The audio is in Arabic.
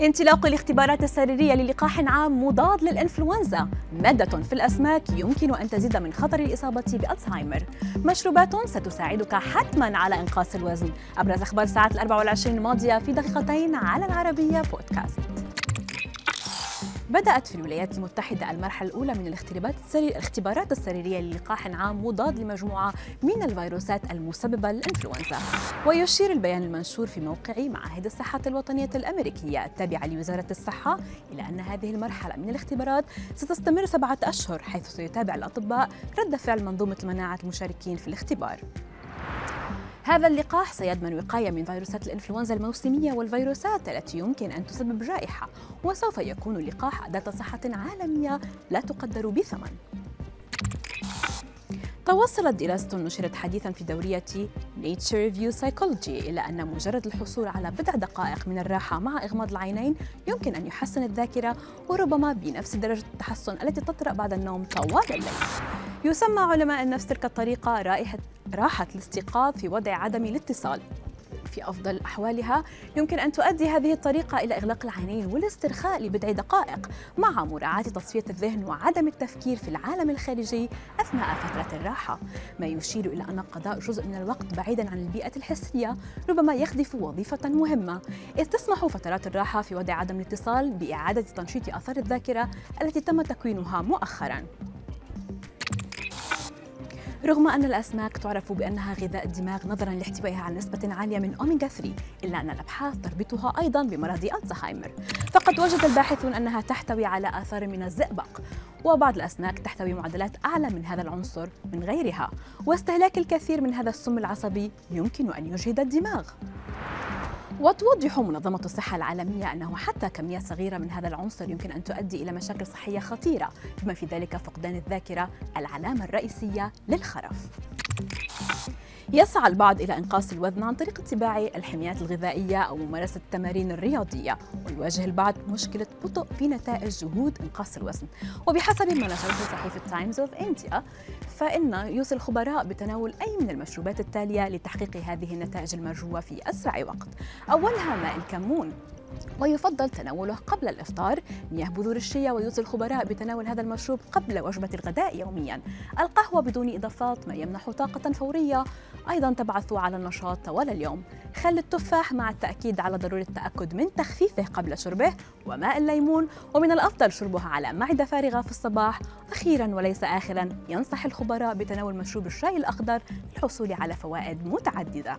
انطلاق الاختبارات السريرية للقاح عام مضاد للإنفلونزا. مادة في الأسماك يمكن أن تزيد من خطر الإصابة بألزهايمر. مشروبات ستساعدك حتما على إنقاص الوزن. أبرز أخبار الساعات الأربع والعشرين الماضية في دقيقتين على العربية بودكاست. بدأت في الولايات المتحدة المرحلة الأولى من الاختبارات السرير الاختبارات السريرية للقاح عام مضاد لمجموعة من الفيروسات المسببة للإنفلونزا. ويشير البيان المنشور في موقع معاهد الصحة الوطنية الأمريكية التابعة لوزارة الصحة إلى أن هذه المرحلة من الاختبارات ستستمر سبعة أشهر حيث سيتابع الأطباء رد فعل منظومة المناعة المشاركين في الاختبار. هذا اللقاح سيضمن وقاية من فيروسات الإنفلونزا الموسمية والفيروسات التي يمكن أن تسبب جائحة وسوف يكون اللقاح أداة صحة عالمية لا تقدر بثمن توصلت دراسة نشرت حديثا في دورية Nature Review Psychology إلى أن مجرد الحصول على بضع دقائق من الراحة مع إغماض العينين يمكن أن يحسن الذاكرة وربما بنفس درجة التحسن التي تطرأ بعد النوم طوال الليل. يسمى علماء النفس تلك الطريقة رائحة راحة الاستيقاظ في وضع عدم الاتصال. في أفضل أحوالها يمكن أن تؤدي هذه الطريقة إلى إغلاق العينين والاسترخاء لبضع دقائق مع مراعاة تصفية الذهن وعدم التفكير في العالم الخارجي أثناء فترة الراحة. ما يشير إلى أن قضاء جزء من الوقت بعيدا عن البيئة الحسية ربما يخدف وظيفة مهمة. إذ تسمح فترات الراحة في وضع عدم الاتصال بإعادة تنشيط آثار الذاكرة التي تم تكوينها مؤخراً. رغم أن الأسماك تعرف بأنها غذاء الدماغ نظرا لاحتوائها على نسبة عالية من أوميغا 3 إلا أن الأبحاث تربطها أيضا بمرض الزهايمر. فقد وجد الباحثون أنها تحتوي على آثار من الزئبق وبعض الأسماك تحتوي معدلات أعلى من هذا العنصر من غيرها واستهلاك الكثير من هذا السم العصبي يمكن أن يجهد الدماغ. وتوضح منظمة الصحة العالمية أنه حتى كمية صغيرة من هذا العنصر يمكن أن تؤدي إلى مشاكل صحية خطيرة بما في ذلك فقدان الذاكرة العلامة الرئيسية للخرف. يسعى البعض إلى إنقاص الوزن عن طريق اتباع الحميات الغذائية أو ممارسة التمارين الرياضية ويواجه البعض مشكلة بطء في نتائج جهود إنقاص الوزن. وبحسب ما نشرته صحيفة تايمز أوف إنديا فإن يوصي الخبراء بتناول أي من المشروبات التالية لتحقيق هذه النتائج المرجوة في أسرع وقت. أولها ماء الكمون. ويفضل تناوله قبل الإفطار. مياه بذور الشيا ويوصي الخبراء بتناول هذا المشروب قبل وجبة الغداء يوميا. القهوة بدون إضافات ما يمنح طاقة فورية. أيضا تبعث على النشاط طوال اليوم. خل التفاح مع التأكيد على ضرورة التأكد من تخفيفه قبل شربه وماء الليمون. ومن الأفضل شربها على معدة فارغة في الصباح. أخيرا وليس اخرا ينصح الخبراء بتناول مشروب الشاي الأخضر للحصول على فوائد متعددة.